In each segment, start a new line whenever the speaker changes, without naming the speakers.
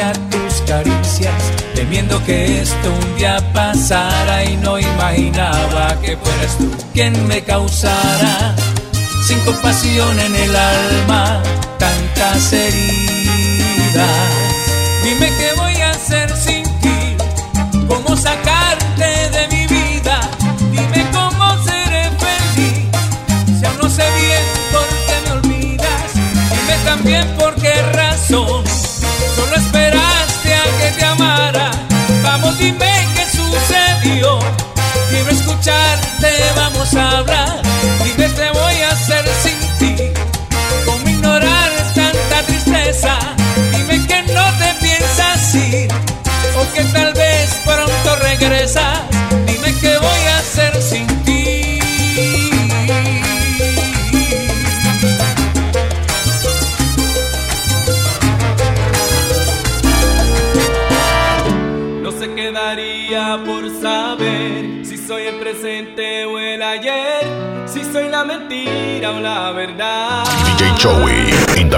a tus caricias, temiendo que esto un día pasara y no imaginaba que fueras tú quien me causara sin compasión en el alma tantas heridas. Dime qué voy a hacer sin ti, cómo sacarte de mi vida, dime cómo seré feliz, si aún no sé bien por qué me olvidas, dime también por dime qué sucedió. Quiero escucharte, vamos a hablar. Dime qué voy a hacer sin ti. Cómo ignorar tanta tristeza. Dime que no te piensas ir. O que tal vez pronto regresas.
mentira la verdad.
DJ Joey in the.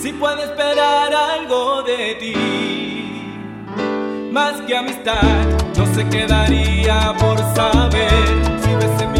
Si puedo esperar algo de ti, más que amistad, no se quedaría por saber si ves en mi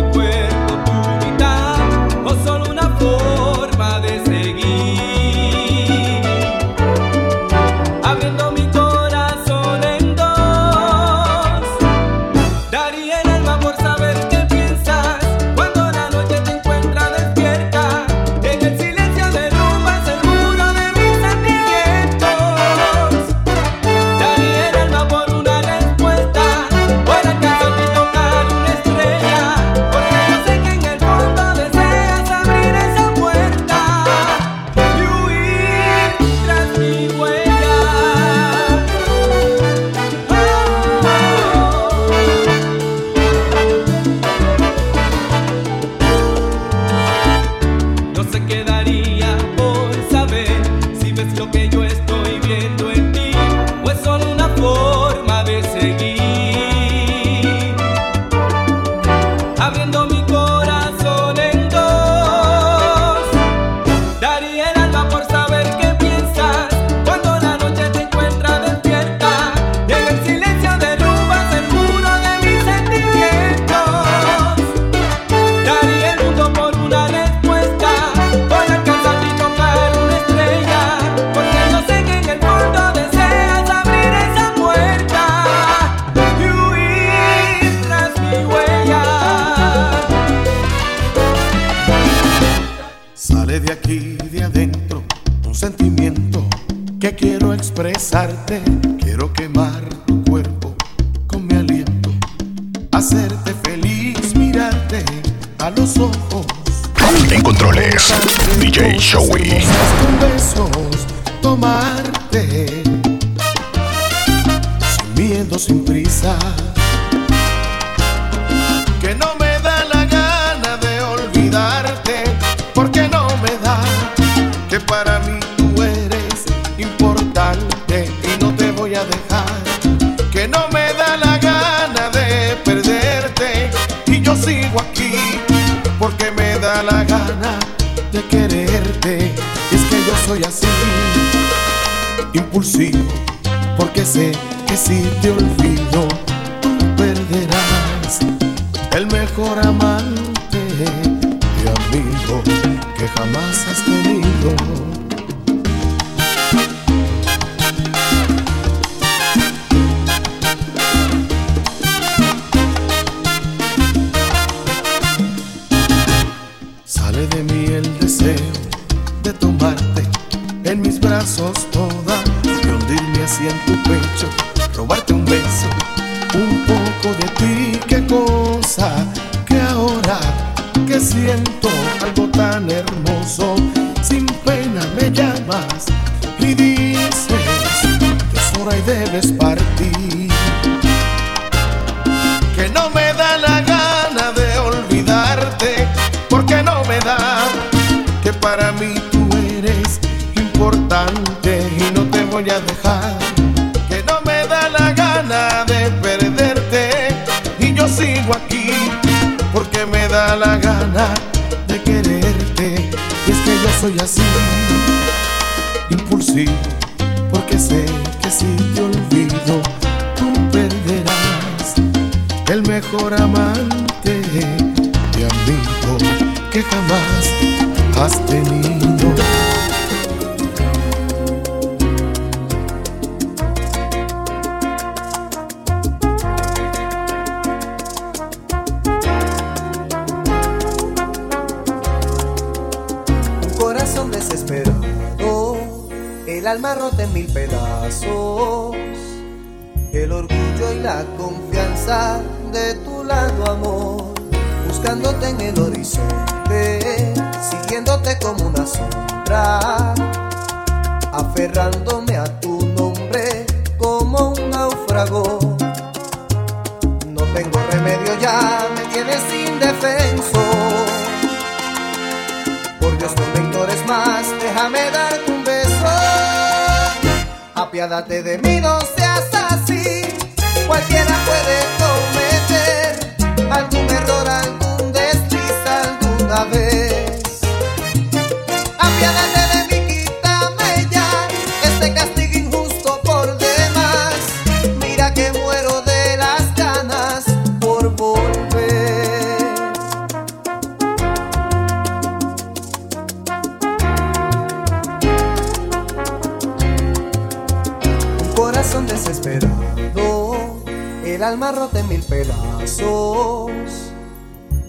alma
rota en mil pedazos,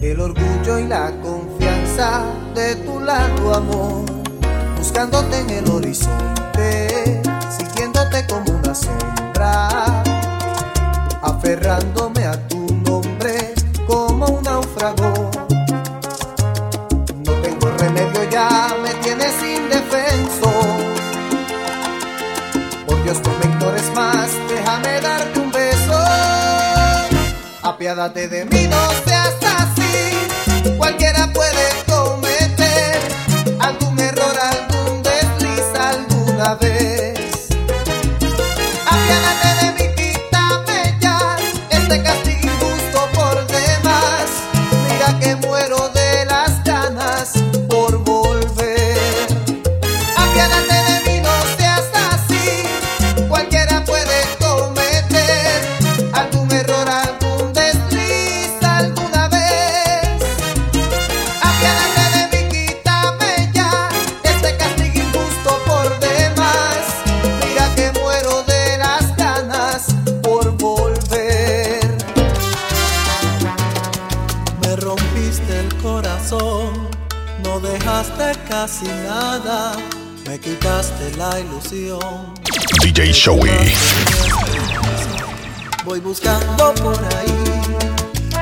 el orgullo y la confianza de tu largo amor, buscándote en el horizonte, siguiéndote como una sombra, aferrándome a tu nombre como un náufrago. No tengo remedio ya, me tienes sin defensa. apiádate de mí, no seas así. Cualquiera puede cometer algún error, algún desliz alguna vez. Voy buscando por ahí,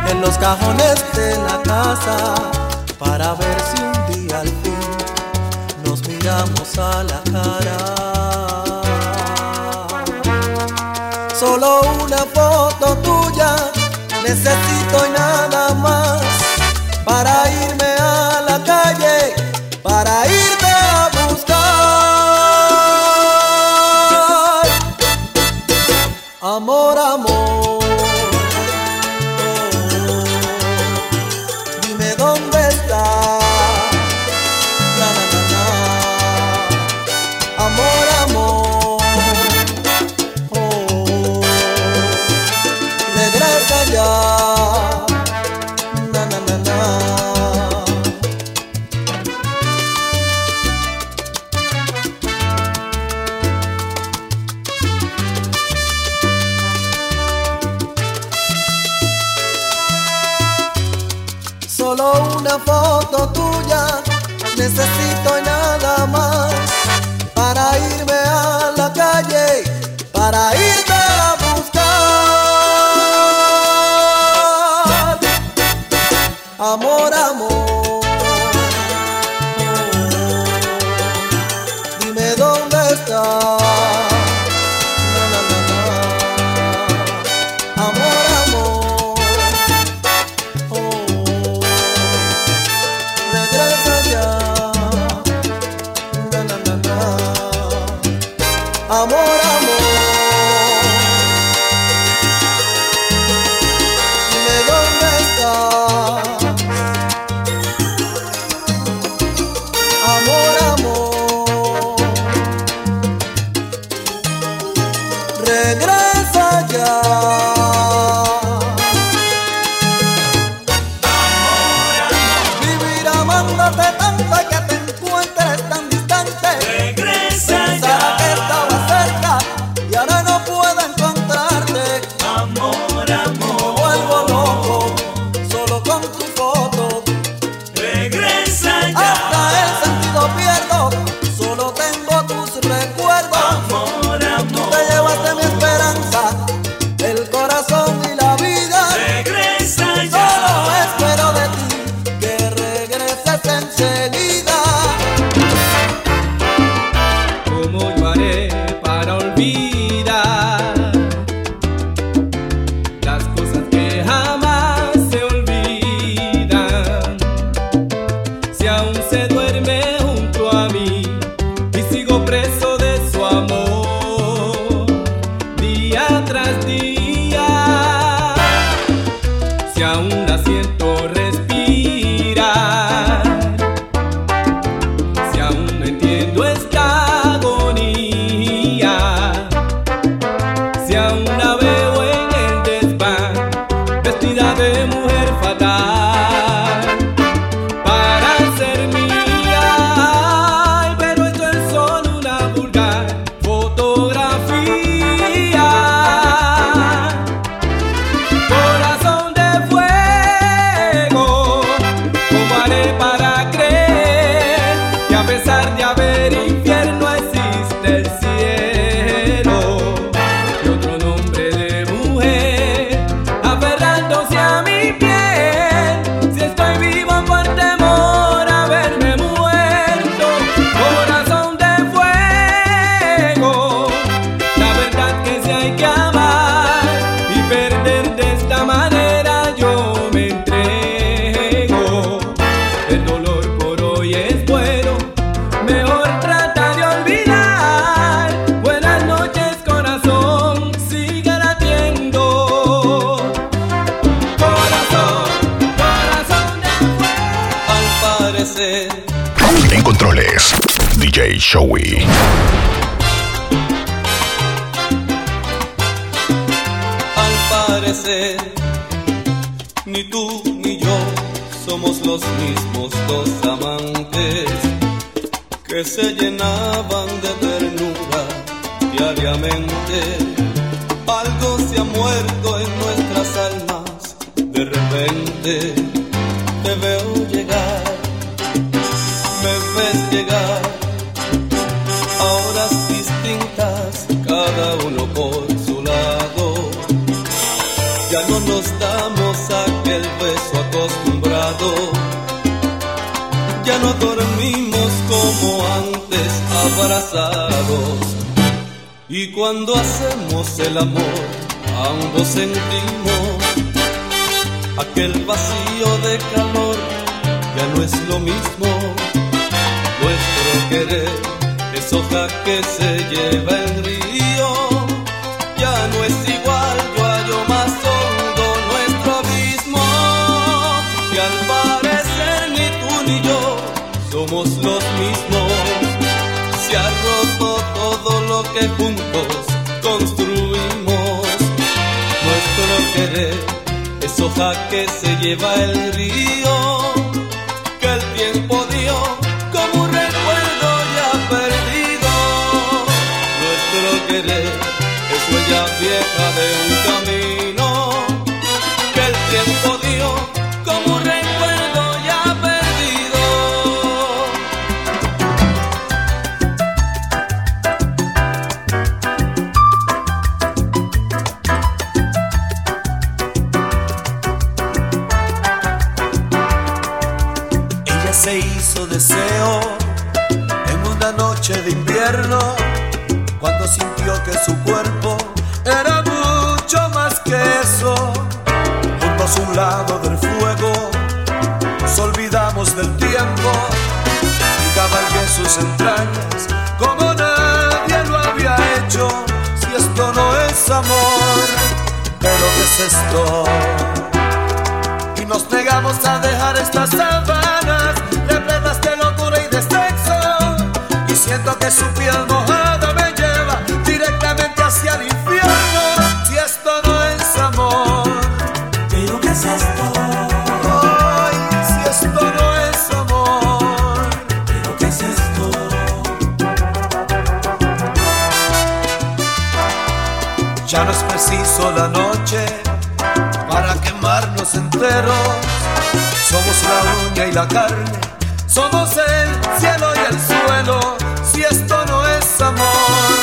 en los cajones de la casa, para ver si un día al fin nos miramos a la cara. Solo una foto tuya necesito
Autre se
mène ni tú ni yo somos los mismos dos amantes que se llenaban de ternura diariamente. Algo se ha muerto en nuestras almas de repente Y cuando hacemos el amor, ambos sentimos aquel vacío de calor, ya no es lo mismo. Nuestro querer es hoja que se lleva el río, ya no es igual, yo hallo más hondo nuestro abismo. Y al parecer ni tú ni yo somos los mismos. que juntos construimos. Nuestro querer es hoja que se lleva el río.
amor y cabalgué en sus entrañas como nadie lo había hecho. Si esto no es amor, pero qué es esto? Y nos negamos a dejar estas sábanas repletas de locura y de sexo y siento que su piel mojada deshizo la noche para quemarnos enteros. Somos la uña y la carne, somos el cielo y el suelo. Si esto no es amor,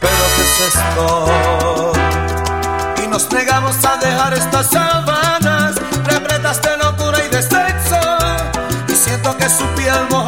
pero ¿qué es esto? Y nos negamos a dejar estas sábanas repletas de locura y de sexo. Y siento que su piel
moja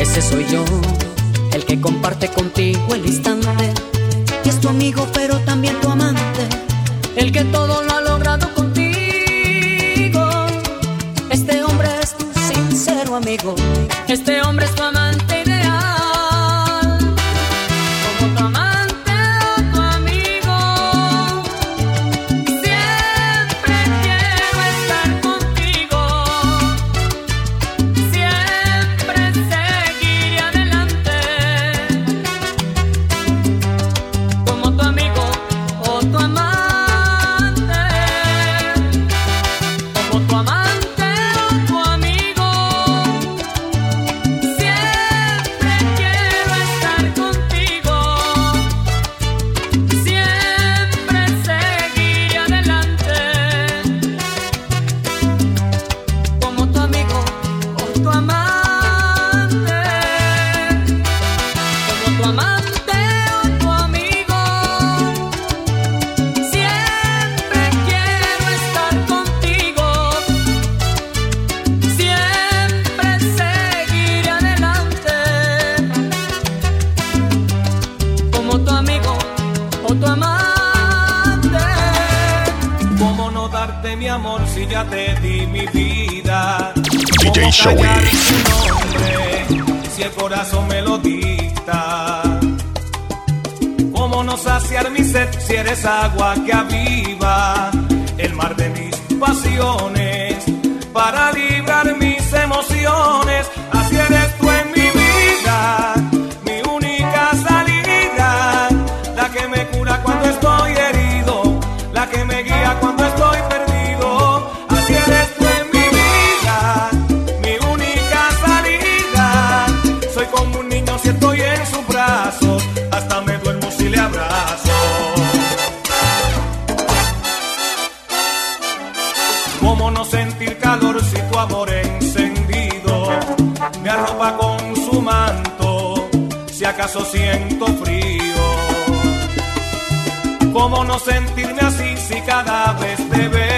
Ese soy yo, el que comparte contigo el instante. Y es tu amigo, pero también tu amante. El que todo lo ha logrado contigo. Este hombre es tu sincero amigo. Este hombre es tu amante.
agua que
acaso siento frío. ¿Cómo no sentirme así si cada vez te veo?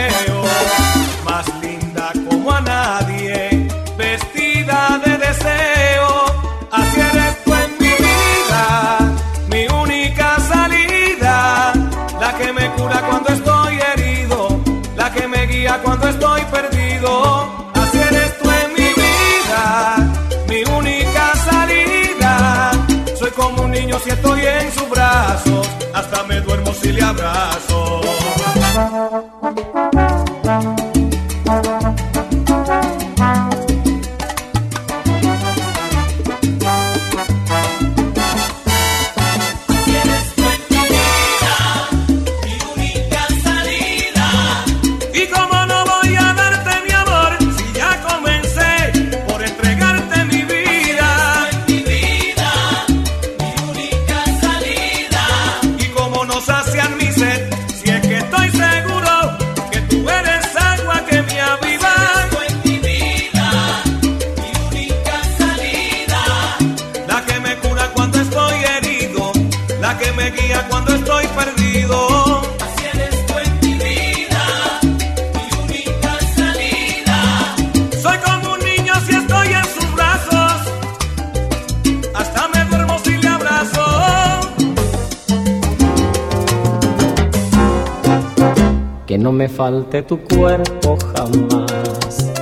falte tu cuerpo jamás,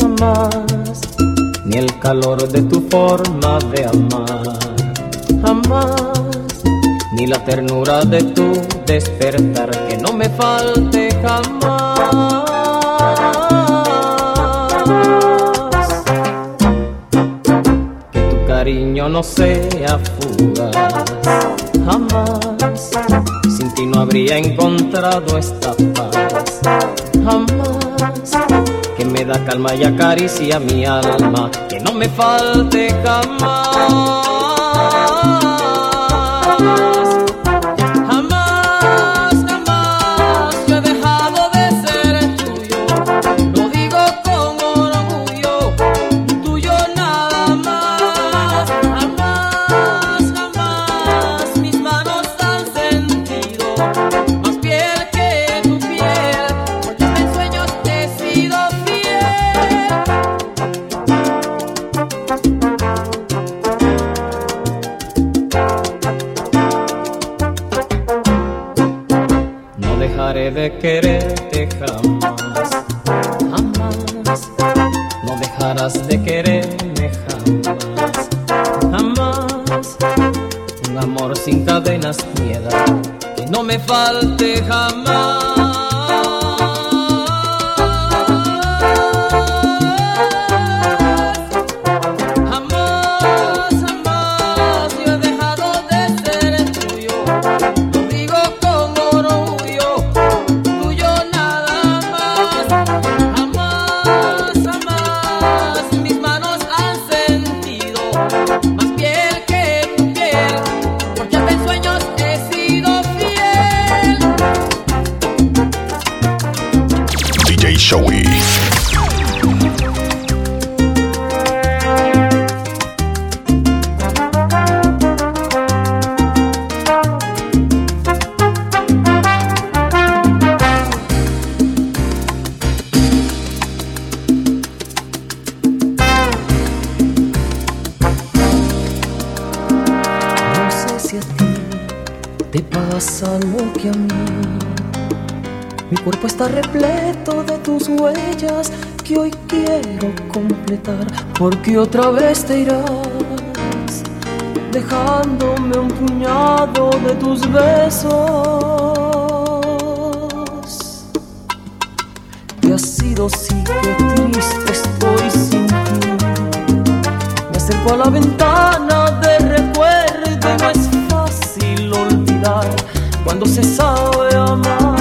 jamás, ni el calor de tu forma de amar, jamás, ni la ternura de tu despertar, que no me falte jamás. Que tu cariño no sea fugaz, jamás, sin ti no habría encontrado esta paz que me da calma y acaricia mi alma, que no me falte jamás. de quererte jamás. te pasa lo que a mí. Mi cuerpo está repleto de tus huellas que hoy quiero completar, porque otra vez te irás, dejándome un puñado de tus besos. Te has sido sí que triste estoy sin ti. Me acerco a la ventana de recuerdo y no es Você só eu amor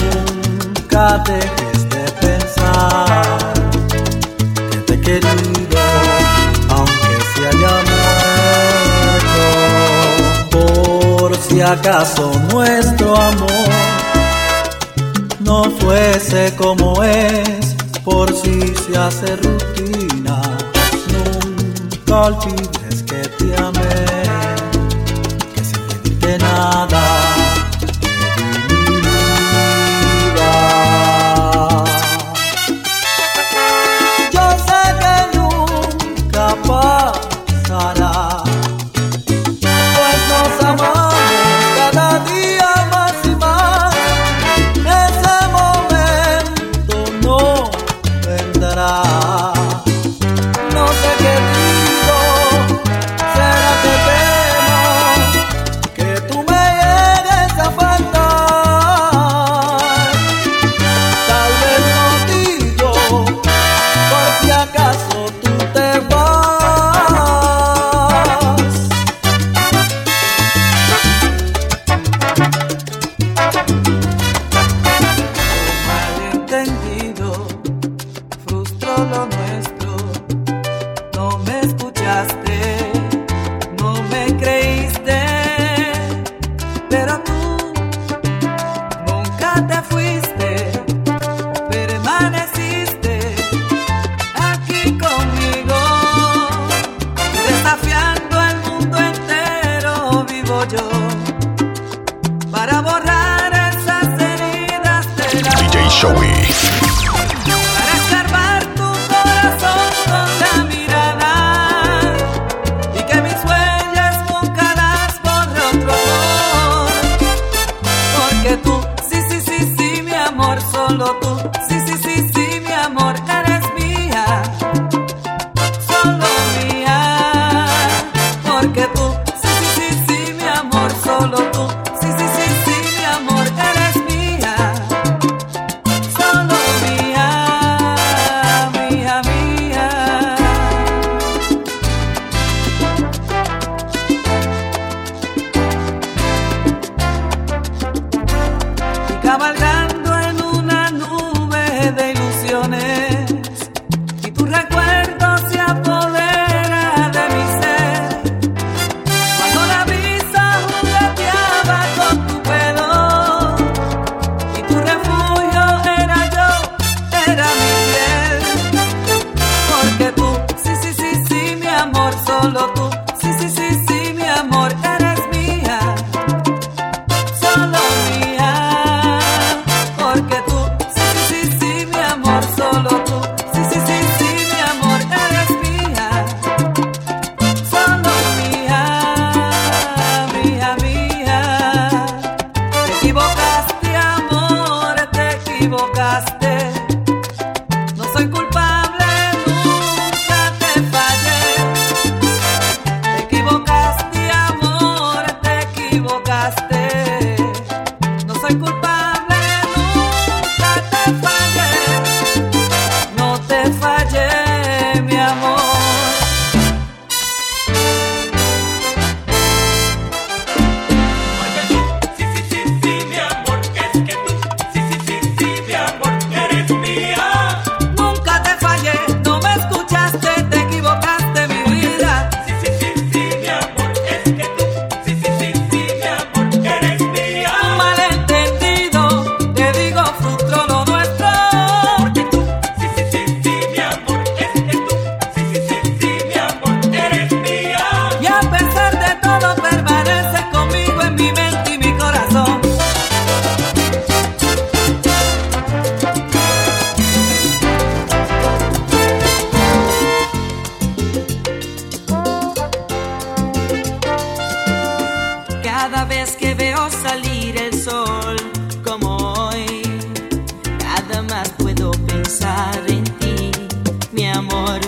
nunca dejes de pensar que te querido, aunque se haya muerto. Por si acaso nuestro amor no fuese como es, por si se hace rutina, nunca olvides que te amé. más
puedo pensar en ti, mi amor.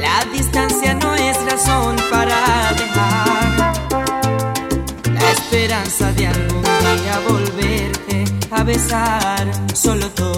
La distancia no es razón para dejar la esperanza de algún día volverte a besar. Solo
todo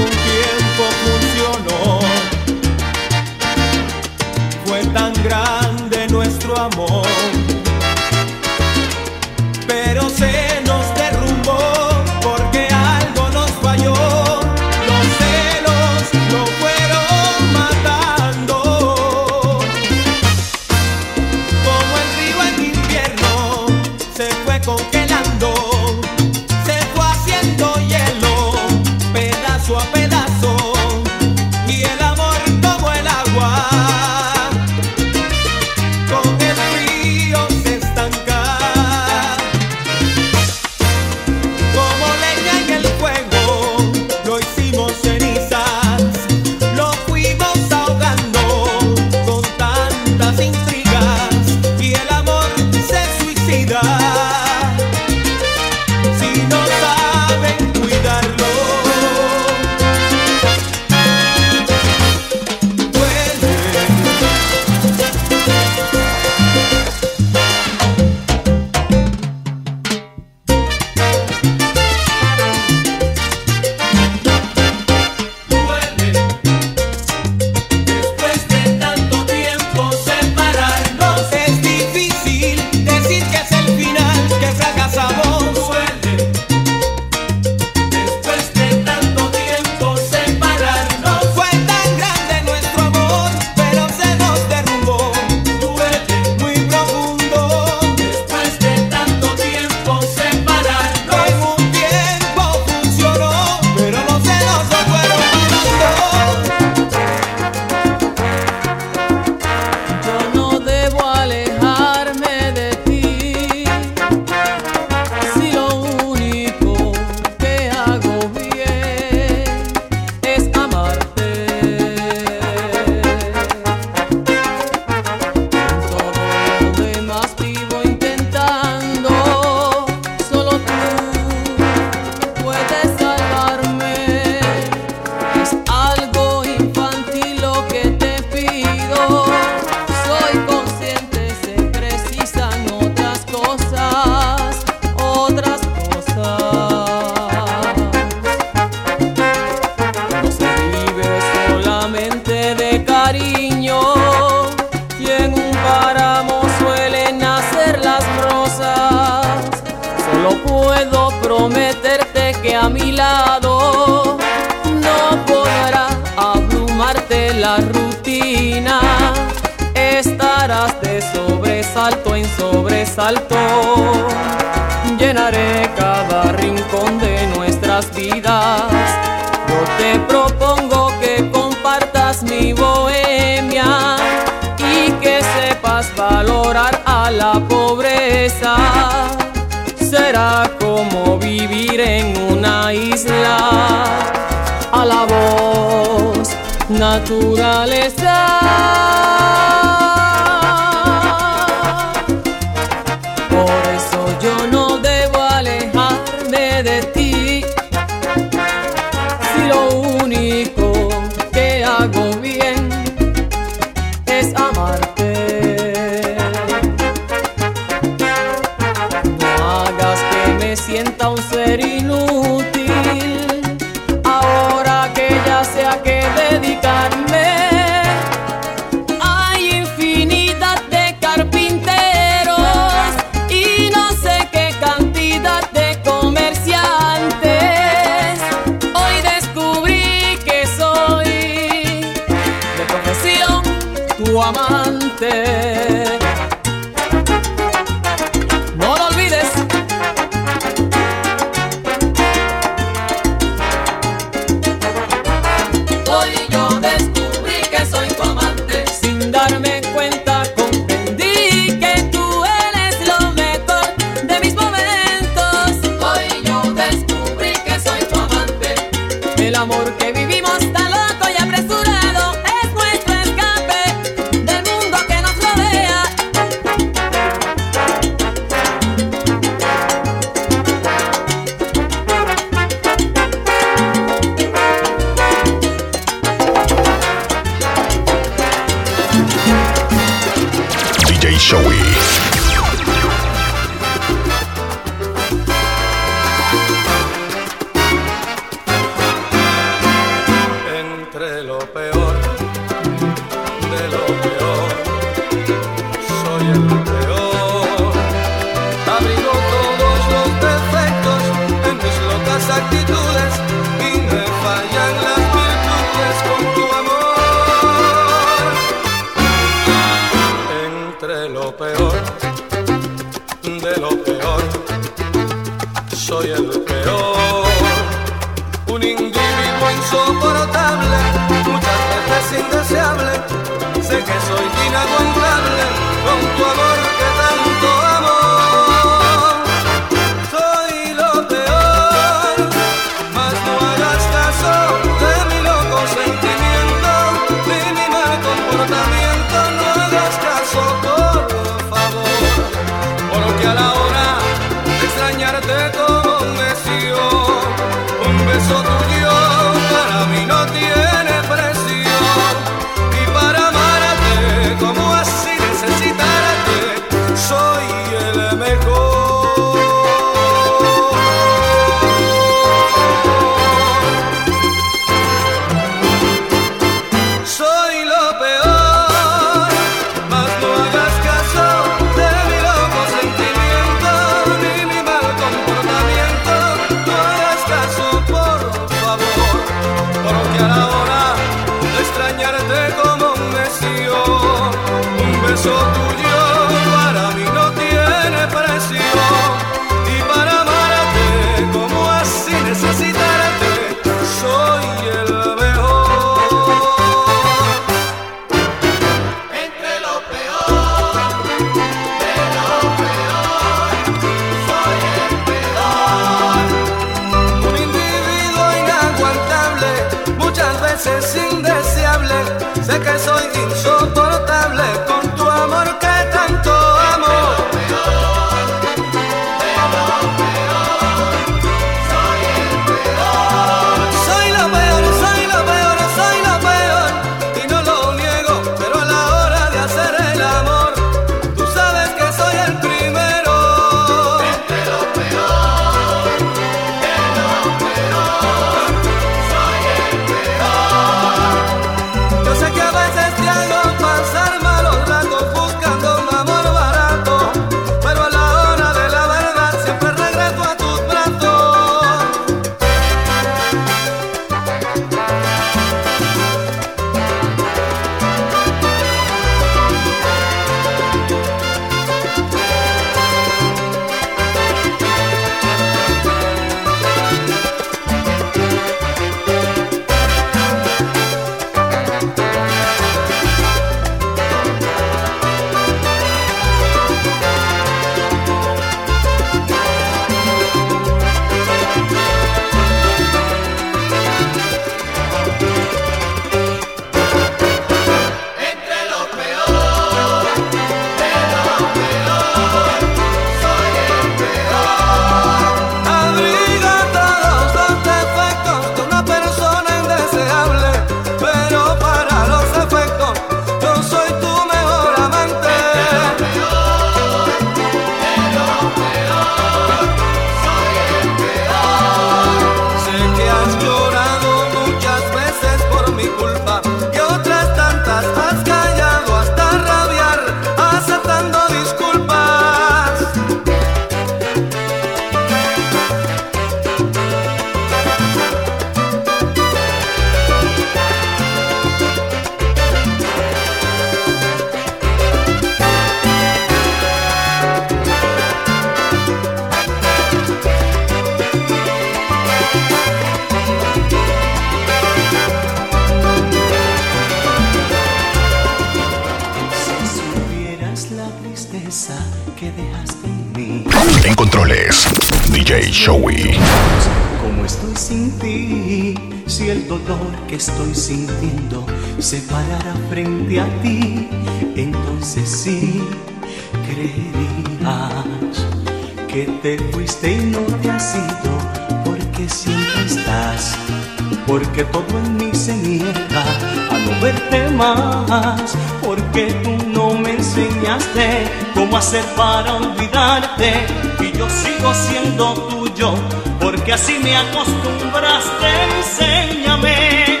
para
olvidarte. Y yo sigo siendo tuyo porque así me acostumbraste, enséñame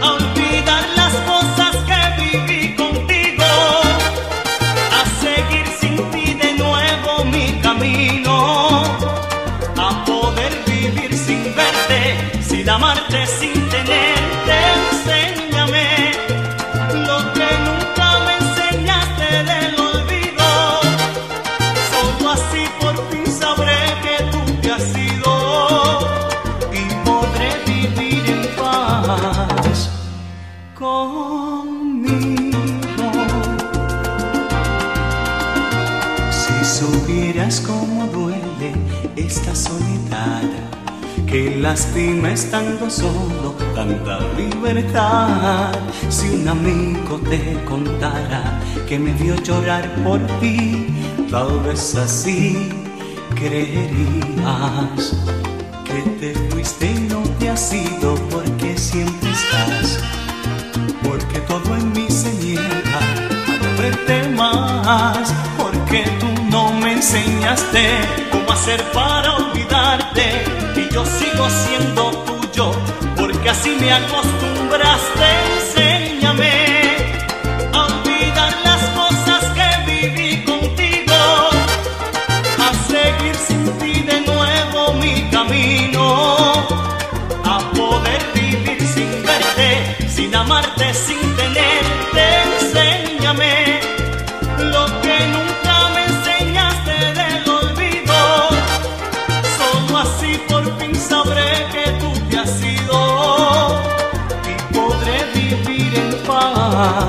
a olvidar la lastima estando solo tanta libertad. Si un amigo te contara que me vio llorar por ti, tal vez así creerías que te fuiste y no te has ido porque siempre estás, porque todo en mí se niega a verte más, porque tú no me enseñaste cómo hacer para olvidar yo sigo siendo tuyo, porque así me acostumbraste.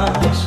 acho